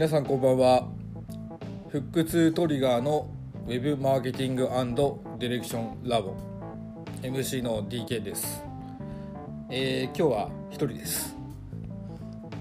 皆さんこんばんは。フックツトリガーのウェブマーケティングディレクションラボ。MC の DK です、えー今日は一人です。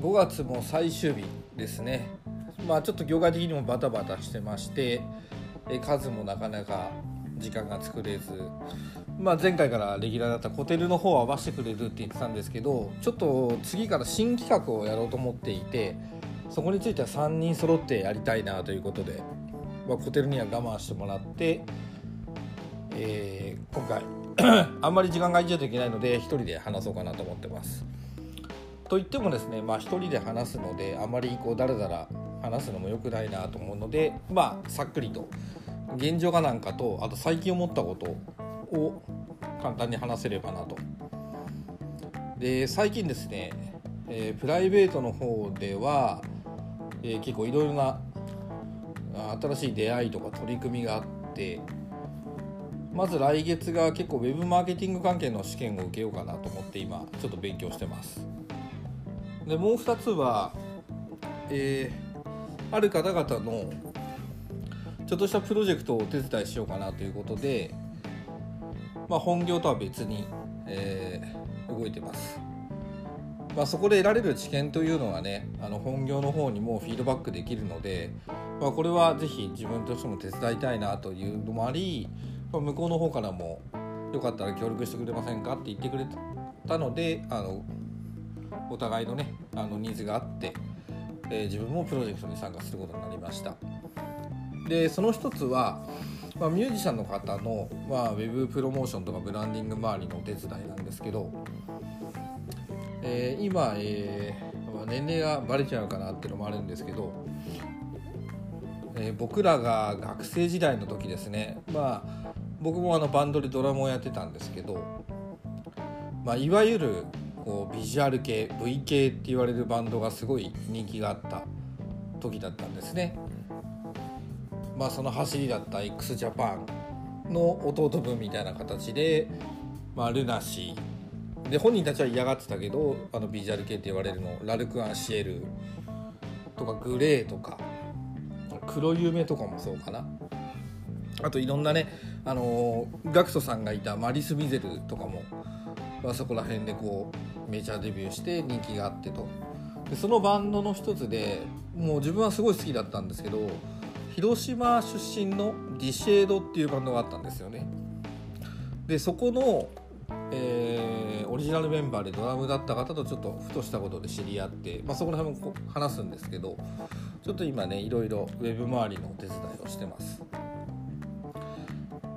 5月も最終日ですね。まあちょっと業界的にもバタバタしてましてえ数もなかなか時間が作れず。まあ、前回からレギュラーだったコテルの方は合わせてくれるって言ってたんですけどちょっと次から新企画をやろうと思っていてそこについては3人揃ってやりたいなということで、まあ、コテルには我慢してもらって、えー今回 あんまり時間が空いちゃうといけないので1人で話そうかなと思ってます。と言ってもですね、まあ、1人で話すのであまりこうだらだら話すのも良くないなと思うので、まあ、さっくりと現状かなんかとあと最近思ったことを簡単に話せればなと。で最近ですね、えープライベートの方では、えー結構いろいろな新しい出会いとか取り組みがあってまず来月が結構ウェブマーケティング関係の試験を受けようかなと思って今ちょっと勉強してます。でもう2つは、えーある方々のちょっとしたプロジェクトをお手伝いしようかなということで、まあ、本業とは別に、えー動いてます、まあ、そこで得られる知見というのはねあの本業の方にもフィードバックできるので、まあ、これはぜひ自分としても手伝いたいなというのもあり、まあ向こうの方からもよかったら協力してくれませんかって言ってくれたのであのお互いのねあのニーズがあって、えー自分もプロジェクトに参加することになりました。でその一つは、まあ、ミュージシャンの方の、まあ、ウェブプロモーションとかブランディング周りのお手伝いなんですけど、えー今、えー年齢がバレちゃうかなっていうのもあるんですけど、えー僕らが学生時代の時ですねまあ僕もあのバンドでドラムをやってたんですけど、まあ、いわゆるこうビジュアル系 V 系って言われるバンドがすごい人気があった時だったんですね。まあ、その走りだった x ジャパンの弟分みたいな形で、まあ、ルナシーで本人たちは嫌がってたけどあのビジュアル系って言われるのラルク・アンシエルとかグレーとか黒夢とかもそうかな。あといろんなねあのガクトさんがいたマリス・ミゼルとかも、あ、そこら辺でこうメジャーデビューして人気があってと。でそのバンドの一つでもう自分はすごい好きだったんですけど広島出身のディシェードっていうバンドがあったんですよね。でそこの、えーオリジナルメンバーでドラムだった方とちょっとふとしたことで知り合って、まあ、そこら辺も話すんですけどちょっと今ねいろいろウェブ周りのお手伝いをしてます。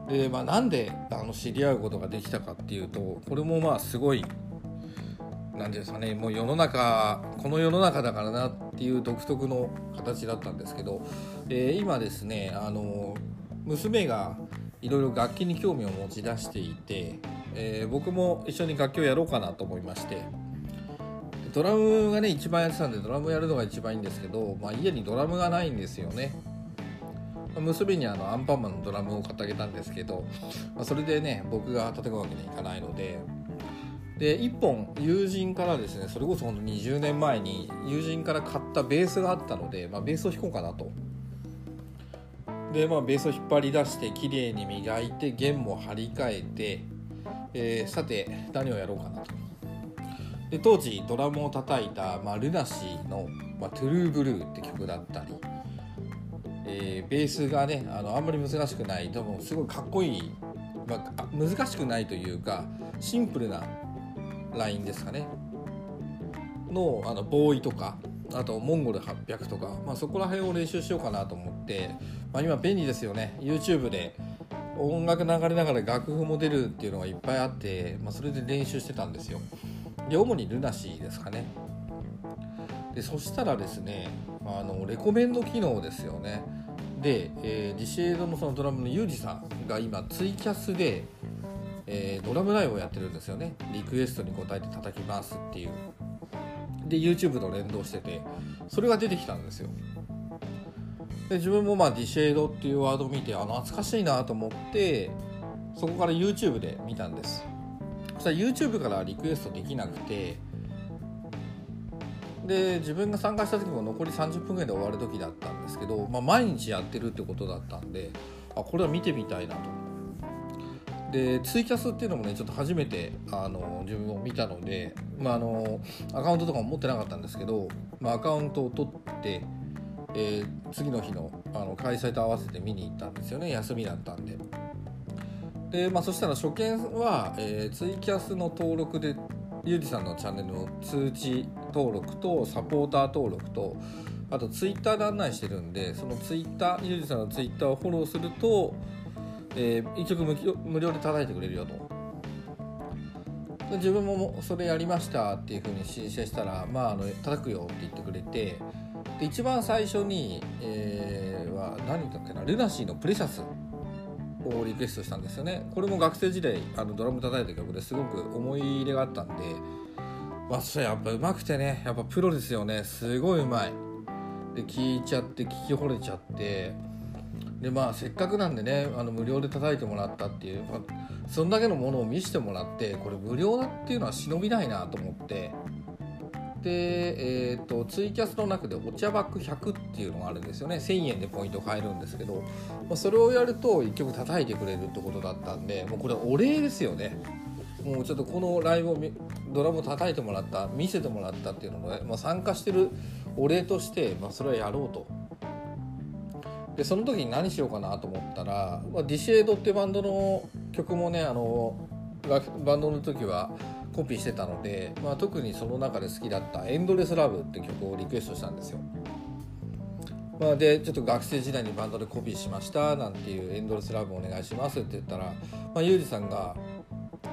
で、まあ、なんであの知り合うことができたかっていうとこれもまあすごいなんていうんですかねもう世の中この世の中だからなっていう独特の形だったんですけど、えー今ですねあの娘がいろいろ楽器に興味を持ち出していて、えー僕も一緒に楽器をやろうかなと思いましてドラムがね一番やってたんでドラムやるのが一番いいんですけど、まあ、家にドラムがないんですよね。娘にあのアンパンマンのドラムを買ってあげたんですけど、まあ、それでね僕が叩くわけにはいかないのでで1本友人からですねそれこそほんと20年前に友人から買ったベースがあったので、まあ、ベースを弾こうかなと。でまあベースを引っ張り出して綺麗に磨いて弦も張り替えて、えーさて何をやろうかなと。で当時ドラムを叩いた、まあ、ルナシーの、まあ「トゥルーブルー」って曲だったり、えーベースがねあのあんまり難しくないでもすごいかっこいい、まあ、難しくないというかシンプルなラインですかね。のあのボーイとかあとモンゴル800とか、まあ、そこら辺を練習しようかなと思って、まあ、今便利ですよね。YouTube で音楽流れながら楽譜も出るっていうのがいっぱいあって、まあ、それで練習してたんですよ。で主にルナシーですかね。でそしたらですねあのレコメンド機能ですよね。で、えーディシェードのそのドラムのユージさんが今ツイキャスで、えードラムライブをやってるんですよね。リクエストに答えて叩きますっていう。で YouTube と連動しててそれが出てきたんですよ。で自分もまあディシェードっていうワードを見てあ懐かしいなと思ってそこから YouTube で見たんです。そしたら YouTube からリクエストできなくてで自分が参加した時も残り30分ぐらいで終わる時だったんですけど、まあ、毎日やってるってことだったんであこれは見てみたいなとでツイキャスっていうのもねちょっと初めてあの自分を見たので、まあ、あのアカウントとかも持ってなかったんですけど、まあ、アカウントを取ってえー、次の日のあの開催と合わせて見に行ったんですよね休みだったんで。で、まあ、そしたら初見は、えー、ツイキャスの登録でゆうじさんのチャンネルの通知登録とサポーター登録とあとツイッターで案内してるんでそのツイッターゆうじさんのツイッターをフォローすると、えー、1曲無料で叩いてくれるよと。自分もそれやりましたっていうふうに申請したら、まあ、あの叩くよって言ってくれてで一番最初に、えー、は何だっけなルナシーの「プレシャス」をリクエストしたんですよね。これも学生時代あのドラム叩いた曲ですごく思い入れがあったんでまあそれやっぱ上手くてねやっぱプロですよね。すごいうまい。で聴いちゃって聴き惚れちゃってでまあせっかくなんでねあの無料で叩いてもらったっていう、まあ、そんだけのものを見せてもらってこれ無料だっていうのは忍びないなと思って。で、えーと、ツイキャスの中でお茶バック100っていうのがあるんですよね。1000円でポイント買えるんですけど、まあ、それをやると1曲叩いてくれるってことだったんでもうこれお礼ですよね。もうちょっとこのライブをドラムを叩いてもらった見せてもらったっていうので、まあ、参加してるお礼として、まあ、それはやろうと。でその時に何しようかなと思ったら、まあ、ディシエードってバンドの曲もねあのバンドの時はコピーしてたので、まあ、特にその中で好きだった「エンドレスラブ」って曲をリクエストしたんですよ。まあ、でちょっと学生時代にバンドでコピーしましたなんていう「エンドレスラブお願いします」って言ったら、まあ、ユージさんが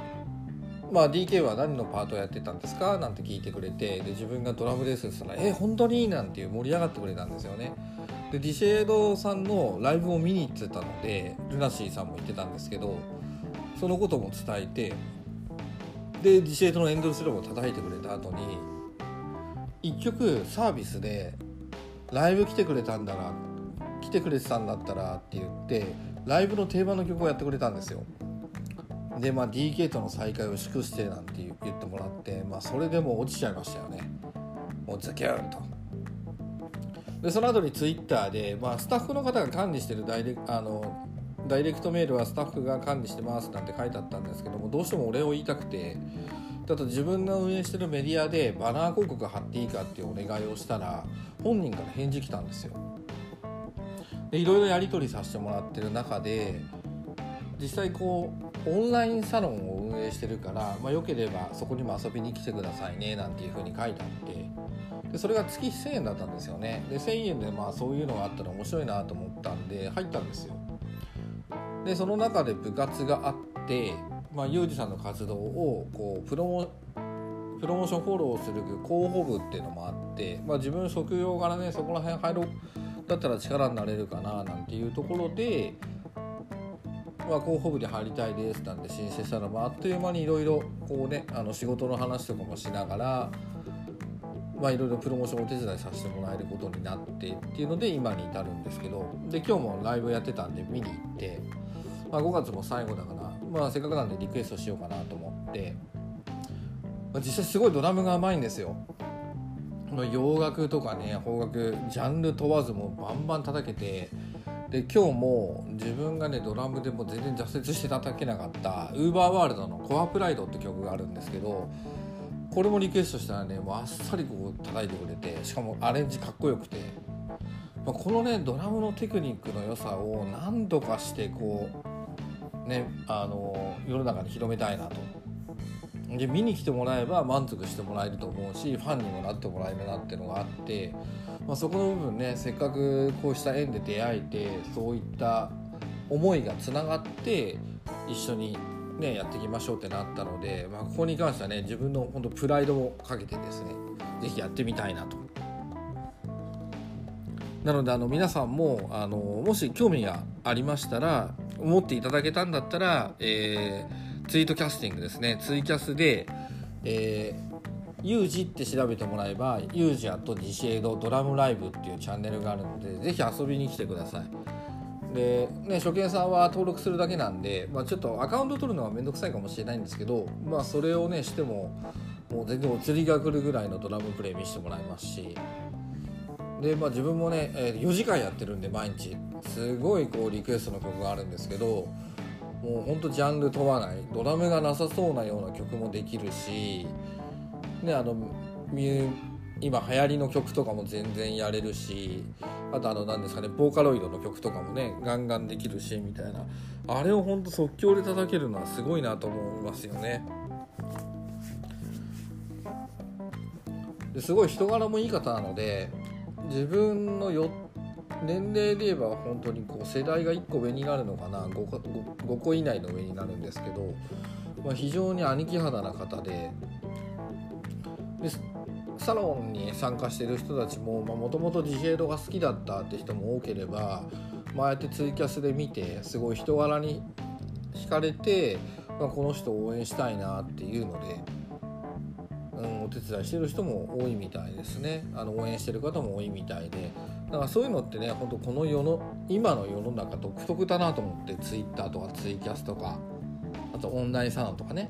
「まあ、DK は何のパートをやってたんですか?」なんて聞いてくれてで自分がドラムですって言ったら「え本当に?」なんていう盛り上がってくれたんですよね。でディシェードさんのライブを見に行ってたのでルナシーさんも言ってたんですけどそのことも伝えてでディシェートのエンドルスローを叩いてくれた後に1曲サービスでライブ来てくれたんだら来てくれてたんだったらって言ってライブの定番の曲をやってくれたんですよ。でまあ DK との再会を祝してなんて言ってもらってまあそれでも落ちちゃいましたよね。もうズキュンと。でその後にツイッターで、まあ、スタッフの方が管理してるダイレあのダイレクトメールはスタッフが管理してますなんて書いてあったんですけどもどうしてもお礼を言いたくてただ自分が運営してるメディアでバナー広告貼っていいかっていうお願いをしたら本人から返事来たんですよ。でいろいろやり取りさせてもらってる中で実際こうオンラインサロンを運営してるから、まあ、よければそこにも遊びに来てくださいねなんていうふうに書いてあってでそれが月1000円だったんですよね。で1000円でまあそういうのがあったら面白いなと思ったんで入ったんですよ。でその中で部活があって、まあ、ユージさんの活動をこうプロモプロモーションフォローする広報部っていうのもあって、まあ、自分職業柄ねそこら辺入ろうだったら力になれるかななんていうところで、まあ、広報部に入りたいですなんて申請したら、まあ、あっという間にいろいろこうねあの仕事の話とかもしながらまあ、いろいろプロモーションお手伝いさせてもらえることになってっていうので今に至るんですけどで今日もライブやってたんで見に行ってまあ、5月も最後だから、まあ、せっかくなんでリクエストしようかなと思って、まあ、実際すごいドラムが甘いんですよ。洋楽とかね邦楽ジャンル問わずもバンバン叩けてで今日も自分がねドラムでも全然挫折して叩けなかったウーバーワールドの「コアプライド」って曲があるんですけどこれもリクエストしたらねもうあっさりこう叩いてくれてしかもアレンジかっこよくて、まあ、このねドラムのテクニックの良さを何とかしてこうね、あの世の中に広めたいなと。で見に来てもらえば満足してもらえると思うしファンにもなってもらえるなっていうのがあって、まあ、そこの部分ねせっかくこうした縁で出会えてそういった思いがつながって一緒にねやっていきましょうってなったので、まあ、ここに関してはね自分の本当プライドをかけてですね是非やってみたいなと。なのであの皆さんもあのもし興味がありましたら思っていただけたんだったら、えー、ツイートキャスティングですね。ツイキャスで、えー、ユージって調べてもらえばユージアとディシエドドラムライブっていうチャンネルがあるのでぜひ遊びに来てください。で、ね、初見さんは登録するだけなんで、まあ、ちょっとアカウント取るのは面倒くさいかもしれないんですけど、まあ、それをねしてももう全然お釣りが来るぐらいのドラムプレイ見せてもらいますし。で、まあ、自分もね、え4時間やってるんで毎日。すごいこうリクエストの曲があるんですけどもうほんとジャンル問わない。ドラムがなさそうなような曲もできるし、ね、あの今流行りの曲とかも全然やれるしあとあの何ですかねボーカロイドの曲とかもねガンガンできるしみたいな。あれをほんと即興で叩けるのはすごいなと思いますよね。ですごい人柄もいい方なので自分のよ年齢で言えば本当にこう世代が1個上になるのかな。5, 個 5, 個以内の上になるんですけど、まあ、非常に兄貴肌な方ででサロンに参加してる人たちももともとジェードが好きだったって人も多ければ、まあ、あえてツイキャスで見てすごい人柄に惹かれて、まあ、この人を応援したいなっていうので、お手伝いしてる人も多いみたいですね。あの応援してる方も多いみたいで。だからそういうのってね本当この世の今の世の中独特だなと思ってツイッターとかツイキャスとかあとオンラインサロンとかね。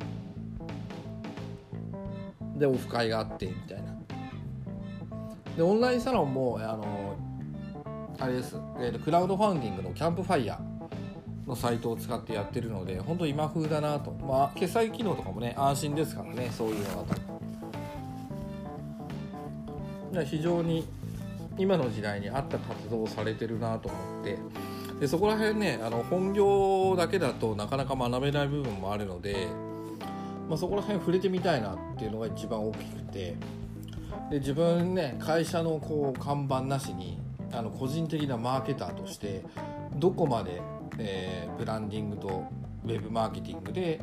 でオフ会があってみたいな。でオンラインサロンもあのあれです、えーと、クラウドファンディングのキャンプファイヤーのサイトを使ってやってるので本当今風だなと。まあ決済機能とかもね安心ですからねそういうのだと非常に今の時代に合った活動をされてるなと思ってでそこら辺ねあの本業だけだとなかなか学べない部分もあるので、まあ、そこら辺触れてみたいなっていうのが一番大きくてで自分ね会社のこう看板なしにあの個人的なマーケターとしてどこまで、えー、ブランディングとウェブマーケティングで、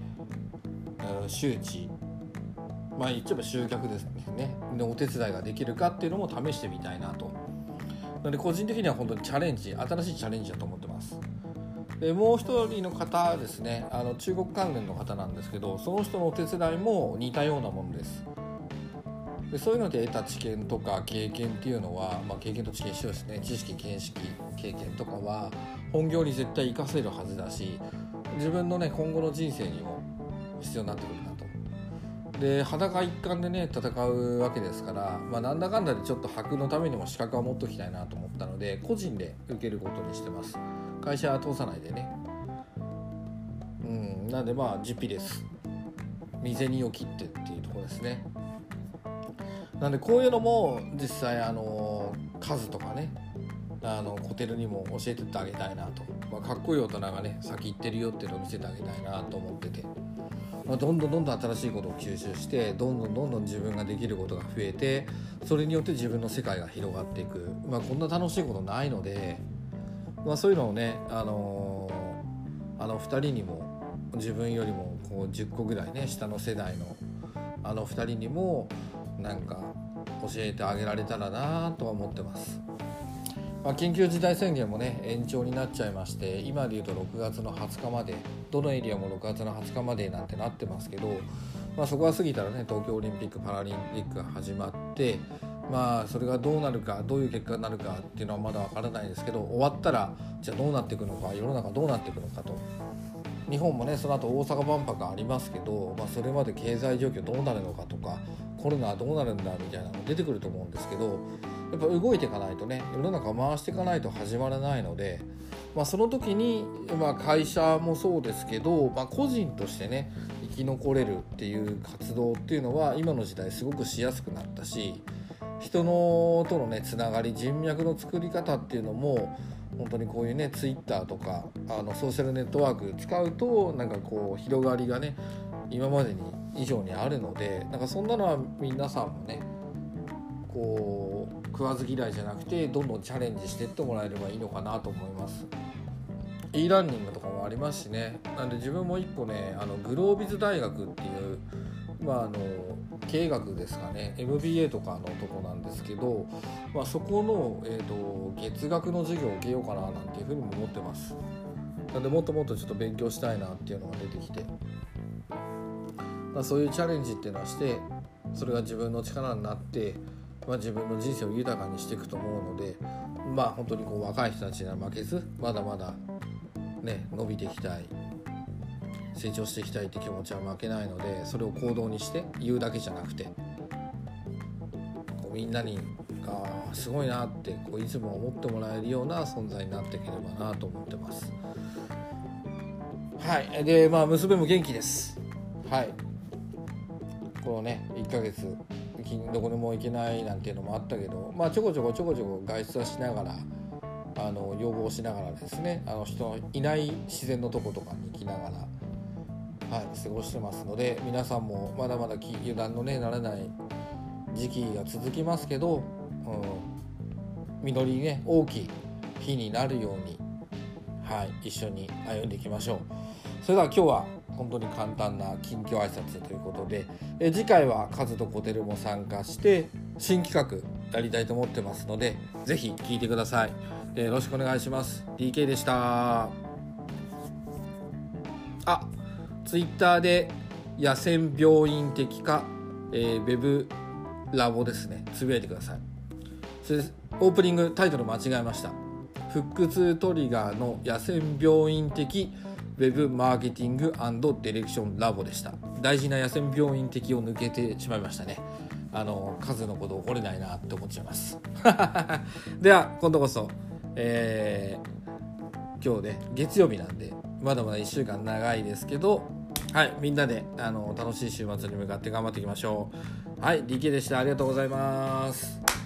うん、周知まあ言っちゃえば集客ですね。のお手伝いができるかっていうのも試してみたいなと。なので個人的には本当にチャレンジ新しいチャレンジだと思ってます。でもう一人の方ですね。あの中国関連の方なんですけどその人のお手伝いも似たようなものです。でそういうので得た知見とか経験っていうのは、まあ、経験と知見一緒ですね。知識見識経験とかは本業に絶対活かせるはずだし自分のね今後の人生にも必要になってくるで裸一貫でね戦うわけですから、まあ、なんだかんだでちょっと箔のためにも資格は持っときたいなと思ったので個人で受けることにしてます。会社は通さないでね。うんなんでまあ実費です身銭を切ってっていうとこですね。なんでこういうのも実際あの数とかねあのホテルにも教えてってあげたいなと、まあ、かっこいい大人がね先行ってるよっていうのを見せてあげたいなと思ってて、まあ、どんどんどんどん新しいことを吸収してどんどんどんどん自分ができることが増えてそれによって自分の世界が広がっていく、まあ、こんな楽しいことないので、まあ、そういうのをねあのー、あの2人にも自分よりもこう10個ぐらいね下の世代のあの2人にもなんか教えてあげられたらなとは思ってます。まあ、緊急事態宣言もね延長になっちゃいまして今でいうと6月の20日までどのエリアも6月の20日までなんてなってますけど、まあ、そこが過ぎたらね東京オリンピック・パラリンピックが始まってまあそれがどうなるかどういう結果になるかっていうのはまだわからないですけど終わったらじゃあどうなっていくのか世の中どうなっていくのかと。日本もねその後大阪万博ありますけど、まあ、それまで経済状況どうなるのかとかコロナはどうなるんだみたいなの出てくると思うんですけどやっぱ動いていかないとね世の中回していかないと始まらないので、まあ、その時に、まあ、会社もそうですけど、まあ、個人としてね生き残れるっていう活動っていうのは今の時代すごくしやすくなったし人のとのねつながり人脈の作り方っていうのも本当にこういうねツイッターとかあのソーシャルネットワーク使うとなんかこう広がりがね今までに以上にあるのでなんかそんなのは皆さんもねこう食わず嫌いじゃなくてどんどんチャレンジしていってもらえればいいのかなと思います。e ラーニングとかもありますしね。なんで自分も1個ねあのグロービズ大学っていうまああの経営学ですかね。MBA とかのとこなんですけど、まあ、そこの、えーと、月額の授業を受けようかななんていうふうにも思ってます。なんでもっともっとちょっと勉強したいなっていうのが出てきて、まあ、そういうチャレンジっていうのはしてそれが自分の力になって、まあ、自分の人生を豊かにしていくと思うのでまあ本当にこう若い人たちには負けずまだまだね伸びていきたい成長していきたいって気持ちは負けないのでそれを行動にして言うだけじゃなくてこうみんなにあすごいなってこういつも思ってもらえるような存在になっていければなと思ってます。はい。でまあ娘も元気です。はい。このね1ヶ月どこでも行けないなんていうのもあったけどまあちょこちょこちょこちょこ外出はしながらあの要望しながらですねあの人のいない自然のとことかに行きながら、はい、過ごしてますので皆さんもまだまだ油断のねならない時期が続きますけど、うん、実りね大きい日になるように、はい、一緒に歩んでいきましょう。それでは今日は本当に簡単な近況挨拶ということでえ次回はカズとコテルも参加して新企画やりたいと思ってますので是非聴いてください。えよろしくお願いします。DK でした。あツイッターで野戦病院的か、えー、ウェブラボですね。つぶやいてください。それオープニングタイトル間違えました。腹痛トリガーの野戦病院的ウェブマーケティングディレクションラボでした。大事な野戦病院的を抜けてしまいましたね。あの数のこと怒れないなって思っちゃいます。では今度こそえー、今日ね月曜日なんでまだまだ1週間長いですけどはいみんなであの楽しい週末に向かって頑張っていきましょう。はい DK でした。ありがとうございます。